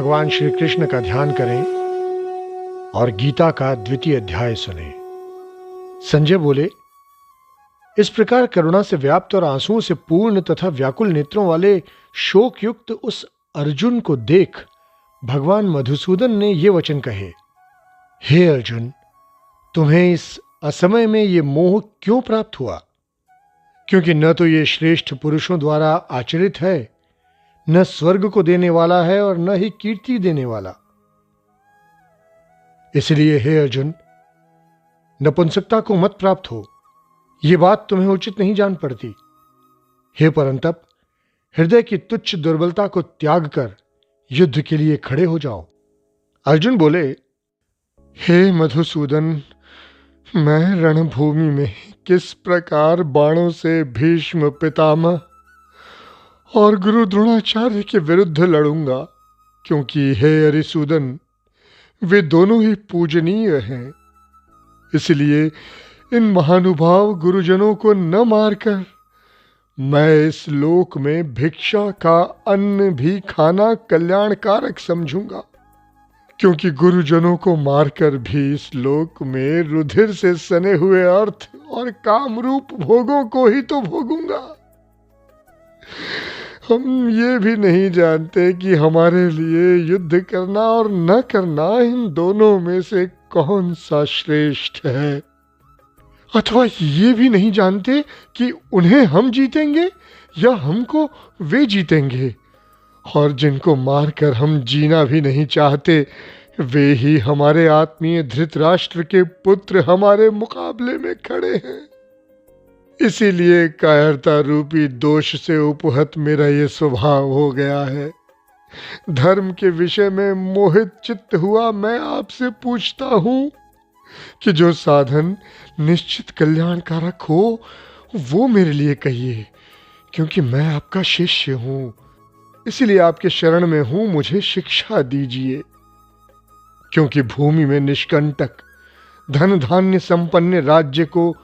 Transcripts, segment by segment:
भगवान श्री कृष्ण का ध्यान करें और गीता का द्वितीय अध्याय सुने। संजय बोले, इस प्रकार करुणा से व्याप्त और आंसुओं से पूर्ण तथा व्याकुल नेत्रों वाले शोक युक्त उस अर्जुन को देख भगवान मधुसूदन ने ये वचन कहे, हे अर्जुन, तुम्हें इस असमय में ये मोह क्यों प्राप्त हुआ? क्योंकि न तो ये श्रेष्ठ पुरुषों द्वारा आचरित है न स्वर्ग को देने वाला है और न ही कीर्ति देने वाला। इसलिए हे अर्जुन, नपुंसकता को मत प्राप्त हो। यह बात तुम्हें उचित नहीं जान पड़ती। हे परंतप, हृदय की तुच्छ दुर्बलता को त्याग कर युद्ध के लिए खड़े हो जाओ। अर्जुन बोले, हे मधुसूदन, मैं रणभूमि में किस प्रकार बाणों से भीष्म पितामह और गुरु द्रोणाचार्य के विरुद्ध लड़ूँगा, क्योंकि हे अरिसूदन, वे दोनों ही पूजनीय हैं। इसलिए इन महानुभाव गुरुजनों को न मारकर मैं इस लोक में भिक्षा का अन्न भी खाना कल्याणकारक समझूँगा, क्योंकि गुरुजनों को मारकर भी इस लोक में रुधिर से सने हुए अर्थ और कामरूप भोगों को ही तो भोगूँगा। हम ये भी नहीं जानते कि हमारे लिए युद्ध करना और न करना इन दोनों में से कौन सा श्रेष्ठ है। अथवा ये भी नहीं जानते कि उन्हें हम जीतेंगे या हमको वे जीतेंगे। और जिनको मारकर हम जीना भी नहीं चाहते, वे ही हमारे आत्मीय धृतराष्ट्र के पुत्र हमारे मुकाबले में खड़े हैं। इसीलिए कायरता रूपी दोष से उपहत मेरा ये स्वभाव हो गया है। धर्म के विषय में मोहित चित्त हुआ मैं आपसे पूछता हूँ कि जो साधन निश्चित कल्याणकारक हो, वो मेरे लिए कहिए, क्योंकि मैं आपका शिष्य हूँ। इसलिए आपके शरण में हूँ, मुझे शिक्षा दीजिए। क्योंकि भूमि में निष्कंटक, धन धान्य संपन्न राज्य को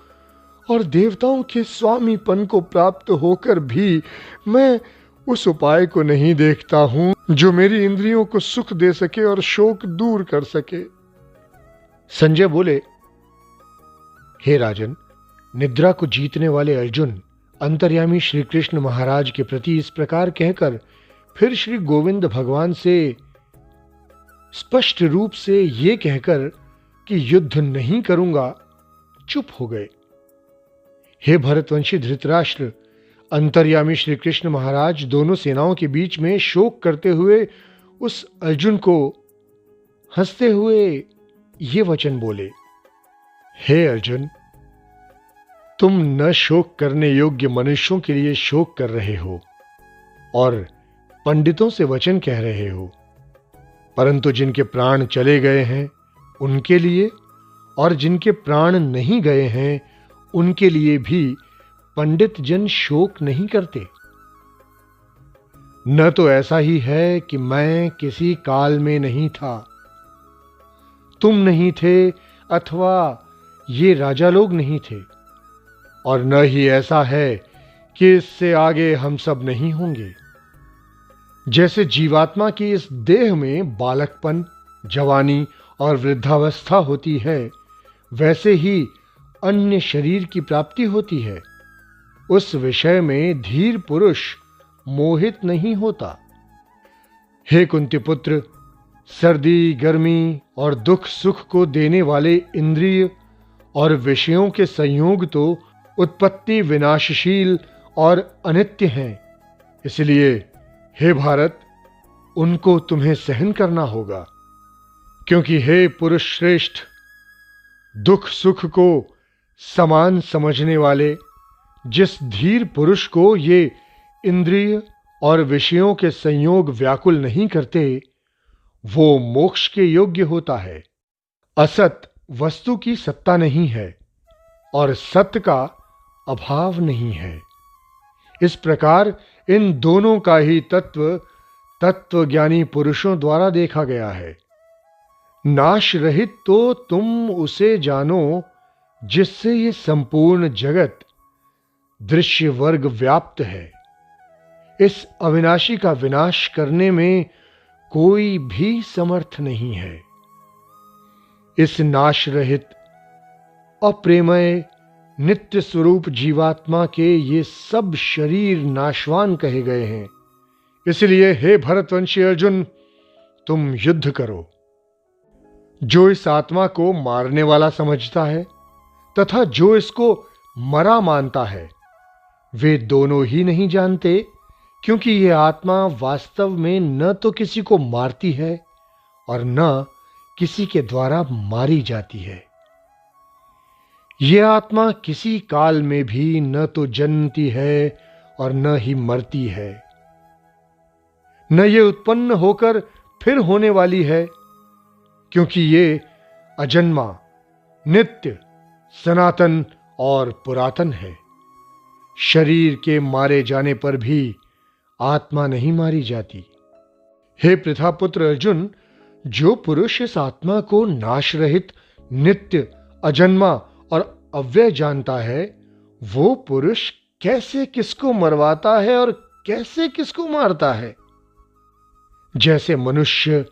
और देवताओं के स्वामीपन को प्राप्त होकर भी मैं उस उपाय को नहीं देखता हूँ जो मेरी इंद्रियों को सुख दे सके और शोक दूर कर सके। संजय बोले, हे राजन, निद्रा को जीतने वाले अर्जुन, अंतर्यामी श्री कृष्ण महाराज के प्रति इस प्रकार कहकर फिर श्री गोविंद भगवान से स्पष्ट रूप से ये कहकर कि युद्ध नहीं करूँगा, चुप हो गए। हे भरतवंशी धृतराष्ट्र, अंतर्यामी श्री कृष्ण महाराज दोनों सेनाओं के बीच में शोक करते हुए उस अर्जुन को हँसते हुए ये वचन बोले, हे अर्जुन, तुम न शोक करने योग्य मनुष्यों के लिए शोक कर रहे हो और पंडितों से वचन कह रहे हो। परंतु जिनके प्राण चले गए हैं, उनके लिए और जिनके प्राण नहीं गए हैं उनके लिए भी पंडित जन शोक नहीं करते। न तो ऐसा ही है कि मैं किसी काल में नहीं था। तुम नहीं थे अथवा ये राजा लोग नहीं थे। और न ही ऐसा है कि इससे आगे हम सब नहीं होंगे। जैसे जीवात्मा की इस देह में बालकपन, जवानी और वृद्धावस्था होती है, वैसे ही अन्य शरीर की प्राप्ति होती है। उस विषय में धीर पुरुष मोहित नहीं होता। हे कुंती पुत्र सर्दी, गर्मी और दुख सुख को देने वाले इंद्रिय और विषयों के संयोग तो उत्पत्ति विनाशशील और अनित्य हैं। इसलिए, हे भारत, उनको तुम्हें सहन करना होगा। क्योंकि हे पुरुष श्रेष्ठ दुख सुख को समान समझने वाले, जिस धीर पुरुष को ये इंद्रिय और विषयों के संयोग व्याकुल नहीं करते, वो मोक्ष के योग्य होता है। असत वस्तु की सत्ता नहीं है और सत्य का अभाव नहीं है। इस प्रकार इन दोनों का ही तत्व तत्वज्ञानी पुरुषों द्वारा देखा गया है। नाश रहित तो तुम उसे जानो जिससे ये संपूर्ण जगत दृश्य वर्ग व्याप्त है। इस अविनाशी का विनाश करने में कोई भी समर्थ नहीं है। इस नाश रहित अप्रेमय नित्य स्वरूप जीवात्मा के ये सब शरीर नाशवान कहे गए हैं। इसलिए हे भरतवंशी अर्जुन, तुम युद्ध करो। जो इस आत्मा को मारने वाला समझता है तथा जो इसको मरा मानता है, वे दोनों ही नहीं जानते, क्योंकि यह आत्मा वास्तव में न तो किसी को मारती है और न किसी के द्वारा मारी जाती है। यह आत्मा किसी काल में भी न तो जन्मती है और न ही मरती है। न ये उत्पन्न होकर फिर होने वाली है, क्योंकि ये अजन्मा, नित्य सनातन और पुरातन है। शरीर के मारे जाने पर भी आत्मा नहीं मारी जाती। हे प्रथा पुत्र अर्जुन, जो पुरुष इस आत्मा को नाश रहित नित्य, अजन्मा और अव्यय जानता है, वो पुरुष कैसे किसको मरवाता है और कैसे किसको मारता है? जैसे मनुष्य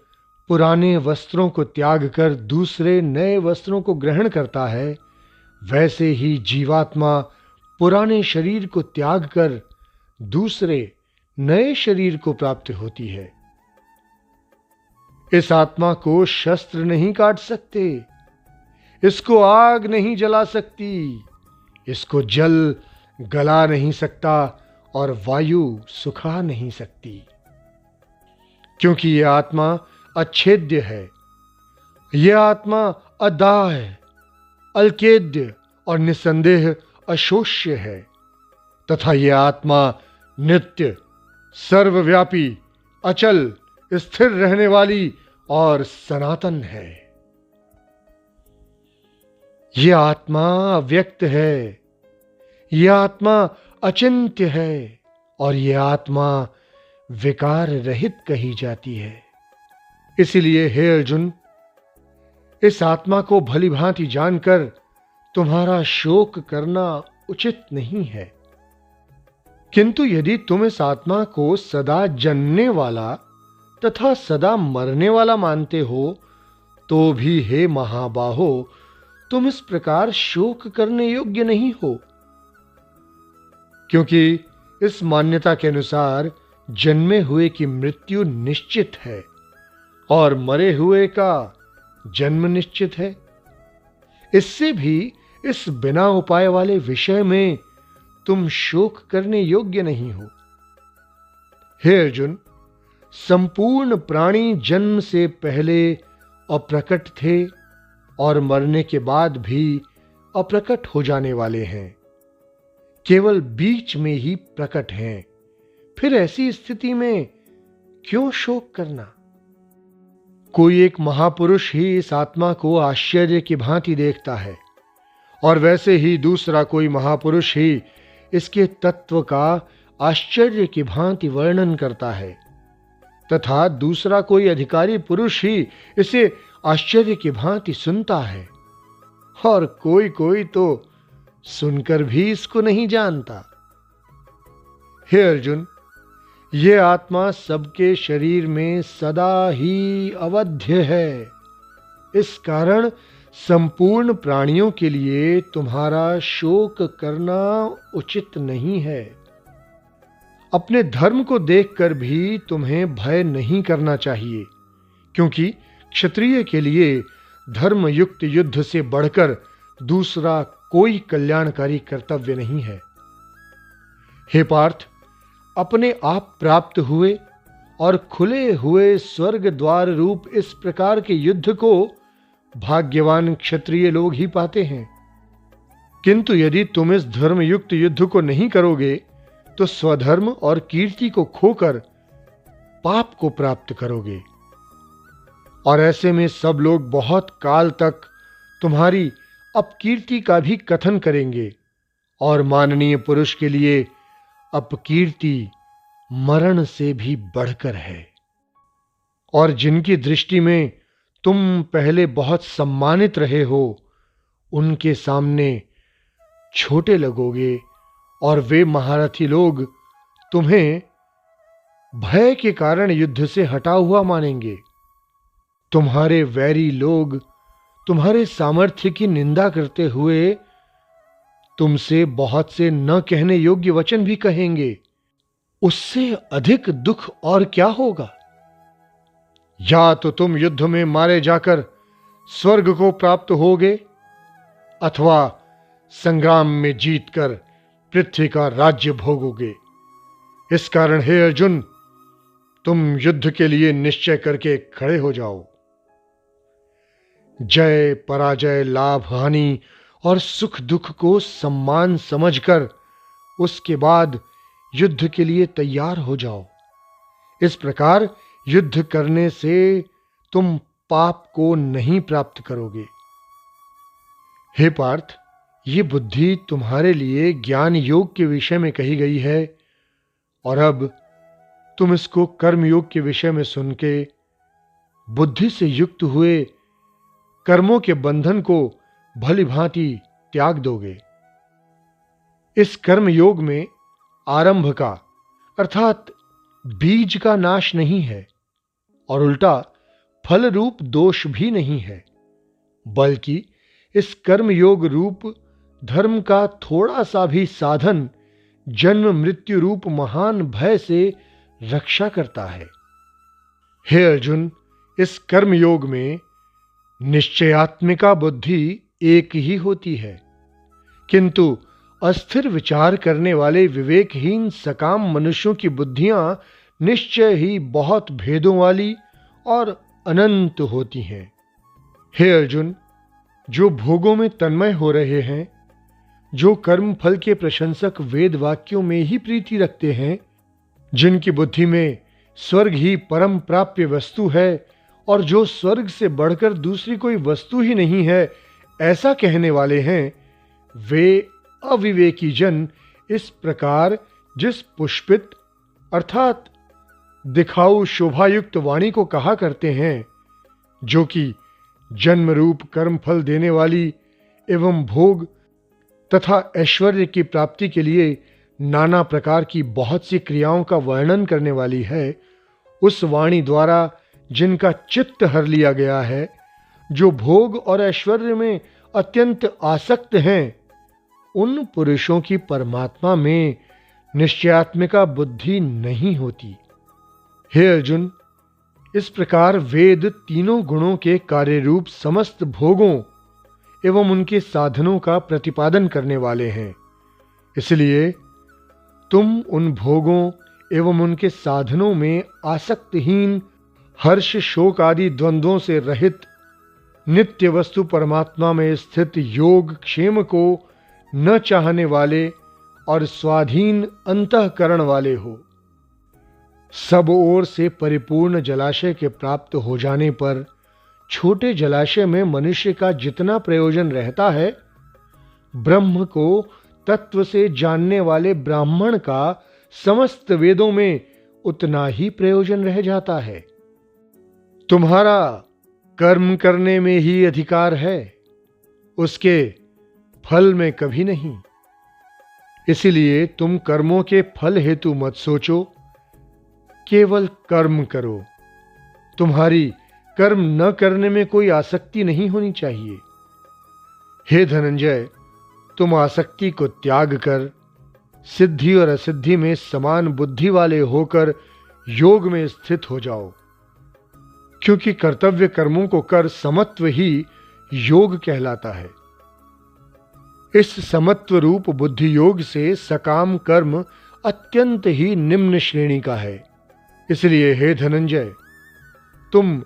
पुराने वस्त्रों को त्याग कर दूसरे नए वस्त्रों को ग्रहण करता है वैसे ही जीवात्मा पुराने शरीर को त्याग कर दूसरे नए शरीर को प्राप्त होती है। इस आत्मा को शस्त्र नहीं काट सकते, इसको आग नहीं जला सकती, इसको जल गला नहीं सकता और वायु सुखा नहीं सकती। क्योंकि यह आत्मा अच्छेद्य है यह आत्मा अदा है। अल्केद्य और निसंदेह अशोष्य है, तथा यह आत्मा नित्य, सर्वव्यापी, अचल, स्थिर रहने वाली और सनातन है। यह आत्मा अव्यक्त है यह आत्मा अचिंत्य है, और यह आत्मा विकार रहित कही जाती है। इसलिए हे अर्जुन इस आत्मा को भली भांति जानकर तुम्हारा शोक करना उचित नहीं है। किंतु यदि तुम इस आत्मा को सदा जनने वाला तथा सदा मरने वाला मानते हो तो भी हे महाबाहो, तुम इस प्रकार शोक करने योग्य नहीं हो। क्योंकि इस मान्यता के अनुसार जन्मे हुए की मृत्यु निश्चित है और मरे हुए का जन्म निश्चित है। इससे भी इस बिना उपाय वाले विषय में तुम शोक करने योग्य नहीं हो। हे अर्जुन, संपूर्ण प्राणी जन्म से पहले अप्रकट थे और मरने के बाद भी अप्रकट हो जाने वाले हैं। केवल बीच में ही प्रकट हैं। फिर ऐसी स्थिति में क्यों शोक करना? कोई एक महापुरुष ही इस आत्मा को आश्चर्य की भांति देखता है। और वैसे ही दूसरा कोई महापुरुष ही इसके तत्व का आश्चर्य की भांति वर्णन करता है। तथा दूसरा कोई अधिकारी पुरुष ही इसे आश्चर्य की भांति सुनता है। और कोई कोई तो सुनकर भी इसको नहीं जानता। हे अर्जुन ये आत्मा सबके शरीर में सदा ही अवध्य है। इस कारण संपूर्ण प्राणियों के लिए तुम्हारा शोक करना उचित नहीं है। अपने धर्म को देखकर भी तुम्हें भय नहीं करना चाहिए, क्योंकि क्षत्रिय के लिए धर्म युक्त युद्ध से बढ़कर दूसरा कोई कल्याणकारी कर्तव्य नहीं है। हे पार्थ अपने आप प्राप्त हुए और खुले हुए स्वर्ग द्वार रूप इस प्रकार के युद्ध को भाग्यवान क्षत्रिय लोग ही पाते हैं। किंतु यदि तुम इस धर्म युक्त युद्ध को नहीं करोगे तो स्वधर्म और कीर्ति को खोकर पाप को प्राप्त करोगे। और ऐसे में सब लोग बहुत काल तक तुम्हारी अपकीर्ति का भी कथन करेंगे और माननीय पुरुष के लिए अपकीर्ति मरण से भी बढ़कर है। और जिनकी दृष्टि में तुम पहले बहुत सम्मानित रहे हो, उनके सामने छोटे लगोगे और वे महारथी लोग तुम्हें भय के कारण युद्ध से हटा हुआ मानेंगे। तुम्हारे वैरी लोग तुम्हारे सामर्थ्य की निंदा करते हुए तुमसे बहुत से न कहने योग्य वचन भी कहेंगे। उससे अधिक दुख और क्या होगा? या तो तुम युद्ध में मारे जाकर स्वर्ग को प्राप्त होगे, अथवा संग्राम में जीतकर पृथ्वी का राज्य भोगोगे। इस कारण हे अर्जुन, तुम युद्ध के लिए निश्चय करके खड़े हो जाओ। जय पराजय, लाभ, हानि और सुख दुख को सम्मान समझकर उसके बाद युद्ध के लिए तैयार हो जाओ। इस प्रकार युद्ध करने से तुम पाप को नहीं प्राप्त करोगे। हे पार्थ, ये बुद्धि तुम्हारे लिए ज्ञान योग के विषय में कही गई है, और अब तुम इसको कर्म योग के विषय में सुन के बुद्धि से युक्त हुए कर्मों के बंधन को भली भांति त्याग दोगे। इस कर्म योग में आरंभ का, अर्थात बीज का नाश नहीं है, और उल्टा फल रूप दोष भी नहीं है, बल्कि इस कर्म योग रूप धर्म का थोड़ा सा भी साधन जन्म मृत्यु रूप महान भय से रक्षा करता है। हे अर्जुन, इस कर्म योग में निश्चयात्मिका बुद्धि एक ही होती है। किंतु अस्थिर विचार करने वाले विवेकहीन सकाम मनुष्यों की बुद्धियाँ निश्चय ही बहुत भेदों वाली और अनंत होती हैं। हे अर्जुन, जो भोगों में तन्मय हो रहे हैं, जो कर्म फल के प्रशंसक वेद वाक्यों में ही प्रीति रखते हैं, जिनकी बुद्धि में स्वर्ग ही परम प्राप्य वस्तु है और जो स्वर्ग से बढ़कर दूसरी कोई वस्तु ही नहीं है ऐसा कहने वाले हैं, वे अविवेकी जन इस प्रकार जिस पुष्पित, अर्थात दिखाऊ शोभायुक्त वाणी को कहा करते हैं, जो कि जन्म रूप कर्म फल देने वाली एवं भोग तथा ऐश्वर्य की प्राप्ति के लिए नाना प्रकार की बहुत सी क्रियाओं का वर्णन करने वाली है, उस वाणी द्वारा जिनका चित्त हर लिया गया है जो भोग और ऐश्वर्य में अत्यंत आसक्त हैं, उन पुरुषों की परमात्मा में निश्चयात्मिका बुद्धि नहीं होती। हे अर्जुन, इस प्रकार वेद तीनों गुणों के कार्य रूप समस्त भोगों एवं उनके साधनों का प्रतिपादन करने वाले हैं। इसलिए तुम उन भोगों एवं उनके साधनों में आसक्तहीन हर्ष शोक आदि द्वंद्वों से रहित नित्य वस्तु परमात्मा में स्थित योग क्षेम को न चाहने वाले और स्वाधीन अंतकरण वाले हो। सब ओर से परिपूर्ण जलाशय के प्राप्त हो जाने पर छोटे जलाशय में मनुष्य का जितना प्रयोजन रहता है, ब्रह्म को तत्व से जानने वाले ब्राह्मण का समस्त वेदों में उतना ही प्रयोजन रह जाता है। तुम्हारा कर्म करने में ही अधिकार है, उसके फल में कभी नहीं। इसलिए तुम कर्मों के फल हेतु मत सोचो, केवल कर्म करो। तुम्हारी कर्म न करने में कोई आसक्ति नहीं होनी चाहिए। हे धनंजय, तुम आसक्ति को त्याग कर, सिद्धि और असिद्धि में समान बुद्धि वाले होकर योग में स्थित हो जाओ। क्योंकि कर्तव्य कर्मों को कर समत्व ही योग कहलाता है। इस समत्व रूप बुद्धि योग से सकाम कर्म अत्यंत ही निम्न श्रेणी का है। इसलिए हे धनंजय, तुम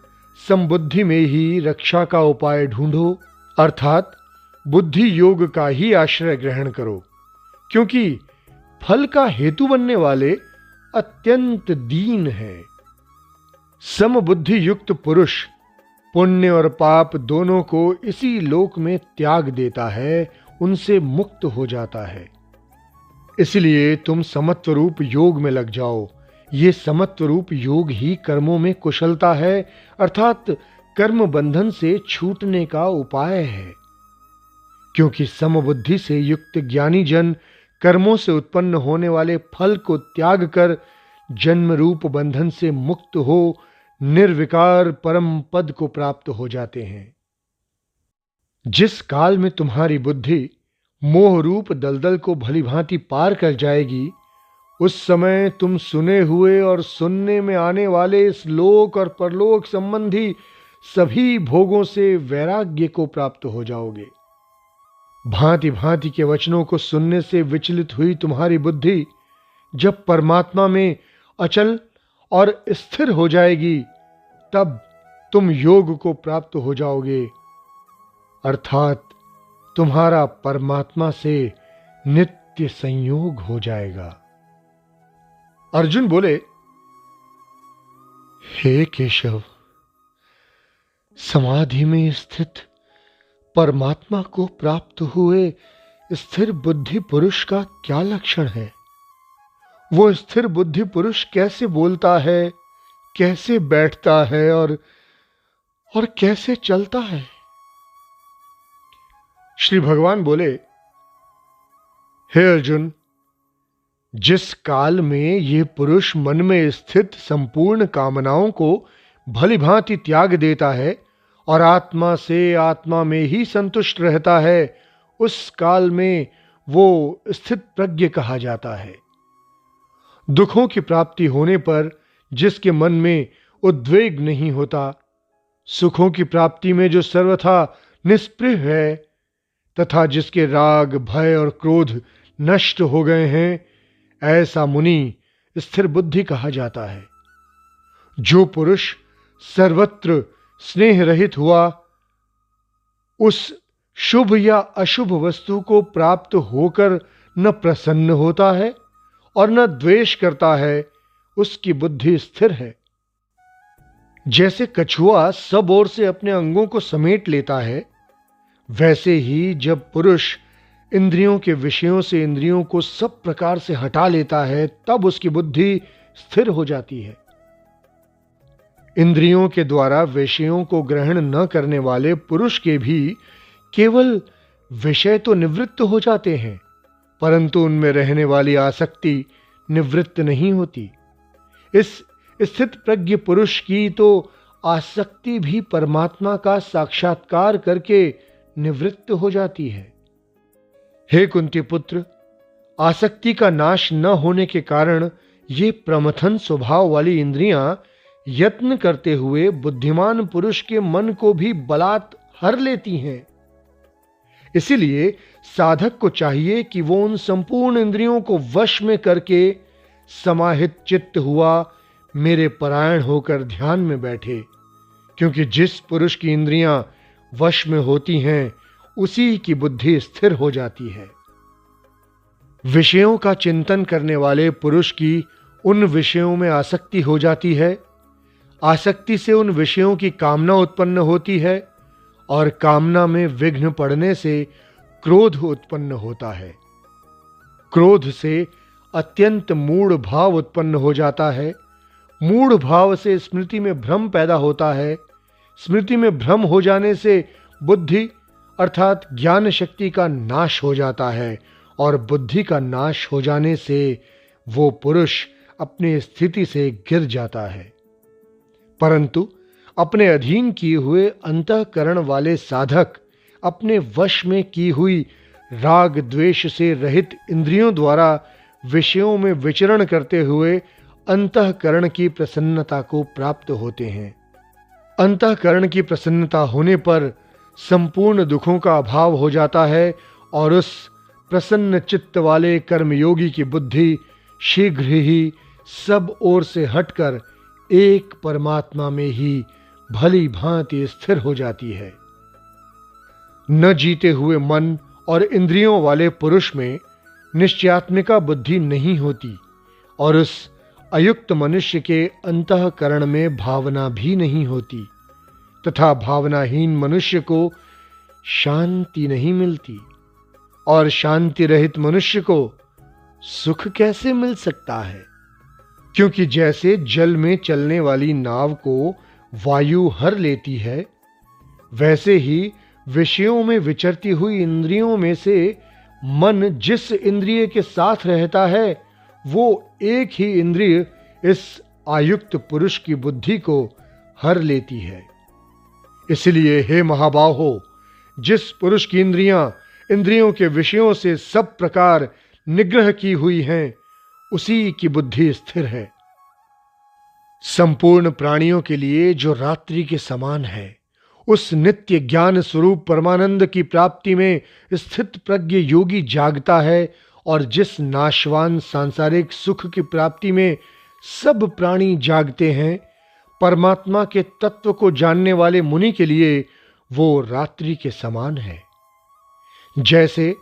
संबुद्धि में ही रक्षा का उपाय ढूंढो, अर्थात बुद्धि योग का ही आश्रय ग्रहण करो, क्योंकि फल का हेतु बनने वाले अत्यंत दीन है। समबुद्धि युक्त पुरुष पुण्य और पाप दोनों को इसी लोक में त्याग देता है, उनसे मुक्त हो जाता है। इसलिए तुम समत्व रूप योग में लग जाओ। ये समत्व रूप योग ही कर्मों में कुशलता है, अर्थात कर्म बंधन से छूटने का उपाय है। क्योंकि समबुद्धि से युक्त ज्ञानी जन कर्मों से उत्पन्न होने वाले फल को त्याग कर जन्म रूप बंधन से मुक्त हो निर्विकार परम पद को प्राप्त हो जाते हैं। जिस काल में तुम्हारी बुद्धि मोह रूप दलदल को भली भांति पार कर जाएगी, उस समय तुम सुने हुए और सुनने में आने वाले इस लोक और परलोक संबंधी सभी भोगों से वैराग्य को प्राप्त हो जाओगे। भांति भांति के वचनों को सुनने से विचलित हुई तुम्हारी बुद्धि जब परमात्मा में अचल और स्थिर हो जाएगी, तब तुम योग को प्राप्त हो जाओगे। अर्थात तुम्हारा परमात्मा से नित्य संयोग हो जाएगा। अर्जुन बोले, हे केशव, समाधि में स्थित परमात्मा को प्राप्त हुए स्थिर बुद्धि पुरुष का क्या लक्षण है? वो स्थिर बुद्धि पुरुष कैसे बोलता है, कैसे बैठता है और और कैसे चलता है? श्री भगवान बोले, हे अर्जुन, जिस काल में ये पुरुष मन में स्थित संपूर्ण कामनाओं को भली भांति त्याग देता है और आत्मा से आत्मा में ही संतुष्ट रहता है, उस काल में वो स्थित प्रज्ञ कहा जाता है। दुखों की प्राप्ति होने पर जिसके मन में उद्वेग नहीं होता, सुखों की प्राप्ति में जो सर्वथा निष्प्रिय है तथा जिसके राग, भय और क्रोध नष्ट हो गए हैं, ऐसा मुनि स्थिर बुद्धि कहा जाता है। जो पुरुष सर्वत्र स्नेह रहित हुआ, उस शुभ या अशुभ वस्तु को प्राप्त होकर न प्रसन्न होता है और न द्वेष करता है, उसकी बुद्धि स्थिर है। जैसे कछुआ सब ओर से अपने अंगों को समेट लेता है, वैसे ही जब पुरुष इंद्रियों के विषयों से इंद्रियों को सब प्रकार से हटा लेता है, तब उसकी बुद्धि स्थिर हो जाती है। इंद्रियों के द्वारा विषयों को ग्रहण न करने वाले पुरुष के भी केवल विषय तो निवृत्त हो जाते हैं, परंतु उनमें रहने वाली आसक्ति निवृत्त नहीं होती। इस स्थित प्रज्ञ पुरुष की तो आसक्ति भी परमात्मा का साक्षात्कार करके निवृत्त हो जाती है। हे कुंती पुत्र, आसक्ति का नाश न होने के कारण ये प्रमथन स्वभाव वाली इंद्रियाँ यत्न करते हुए बुद्धिमान पुरुष के मन को भी बलात् हर लेती हैं। इसीलिए साधक को चाहिए कि वो उन संपूर्ण इंद्रियों को वश में करके समाहित चित्त हुआ मेरे परायण होकर ध्यान में बैठे। क्योंकि जिस पुरुष की इंद्रियाँ वश में होती हैं, उसी की बुद्धि स्थिर हो जाती है। विषयों का चिंतन करने वाले पुरुष की उन विषयों में आसक्ति हो जाती है। आसक्ति से उन विषयों की कामना उत्पन्न होती है। और कामना में विघ्न पड़ने से क्रोध उत्पन्न होता है। क्रोध से अत्यंत मूढ़ भाव उत्पन्न हो जाता है। मूढ़ भाव से स्मृति में भ्रम पैदा होता है। स्मृति में भ्रम हो जाने से बुद्धि अर्थात ज्ञान शक्ति का नाश हो जाता है और बुद्धि का नाश हो जाने से वो पुरुष अपनी स्थिति से गिर जाता है। परंतु अपने अधीन किए हुए अंतकरण वाले साधक, अपने वश में की हुई राग द्वेष से रहित इंद्रियों द्वारा विषयों में विचरण करते हुए अंतकरण की प्रसन्नता को प्राप्त होते हैं। अंतकरण की प्रसन्नता होने पर संपूर्ण दुखों का अभाव हो जाता है और उस प्रसन्न चित्त वाले कर्मयोगी की बुद्धि शीघ्र ही सब ओर से हटकर एक परमात्मा में ही भली भांति स्थिर हो जाती है। न जीते हुए मन और इंद्रियों वाले पुरुष में निश्चयात्मिका बुद्धि नहीं होती और उस अयुक्त मनुष्य के अंतकरण में भावना भी नहीं होती तथा भावनाहीन मनुष्य को शांति नहीं मिलती और शांति रहित मनुष्य को सुख कैसे मिल सकता है? क्योंकि जैसे जल में चलने वाली नाव को वायु हर लेती है, वैसे ही विषयों में विचरती हुई इंद्रियों में से मन जिस इंद्रिय के साथ रहता है, वो एक ही इंद्रिय इस आयुक्त पुरुष की बुद्धि को हर लेती है। इसलिए हे महाबाहो, जिस पुरुष की इंद्रियाँ इंद्रियों के विषयों से सब प्रकार निग्रह की हुई हैं, उसी की बुद्धि स्थिर है। संपूर्ण प्राणियों के लिए जो रात्रि के समान है, उस नित्य ज्ञान स्वरूप परमानंद की प्राप्ति में स्थित प्रज्ञ योगी जागता है और जिस नाशवान सांसारिक सुख की प्राप्ति में सब प्राणी जागते हैं, परमात्मा के तत्व को जानने वाले मुनि के लिए वो रात्रि के समान है। जैसे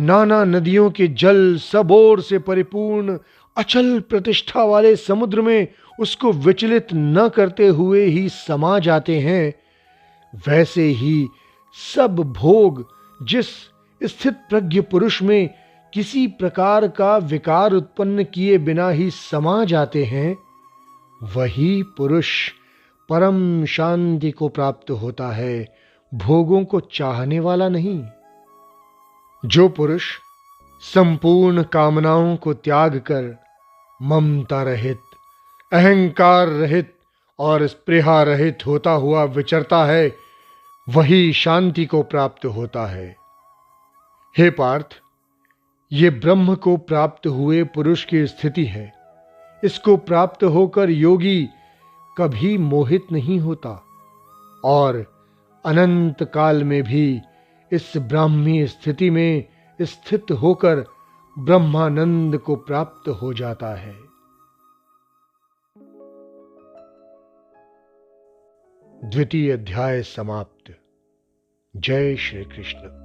नाना नदियों के जल सब ओर से परिपूर्ण अचल प्रतिष्ठा वाले समुद्र में उसको विचलित न करते हुए ही समा जाते हैं। वैसे ही सब भोग जिस स्थित प्रज्ञ पुरुष में किसी प्रकार का विकार उत्पन्न किए बिना ही समा जाते हैं, वही पुरुष परम शांति को प्राप्त होता है, भोगों को चाहने वाला नहीं। जो पुरुष संपूर्ण कामनाओं को त्याग कर ममता रहित अहंकार रहित और स्प्रेहा रहित होता हुआ विचरता है, वही शांति को प्राप्त होता है। हे पार्थ, ये ब्रह्म को प्राप्त हुए पुरुष की स्थिति है। इसको प्राप्त होकर योगी कभी मोहित नहीं होता और अनंत काल में भी इस ब्राह्मी स्थिति में स्थित होकर ब्रह्मानंद को प्राप्त हो जाता है। द्वितीय अध्याय समाप्त। जय श्री कृष्ण।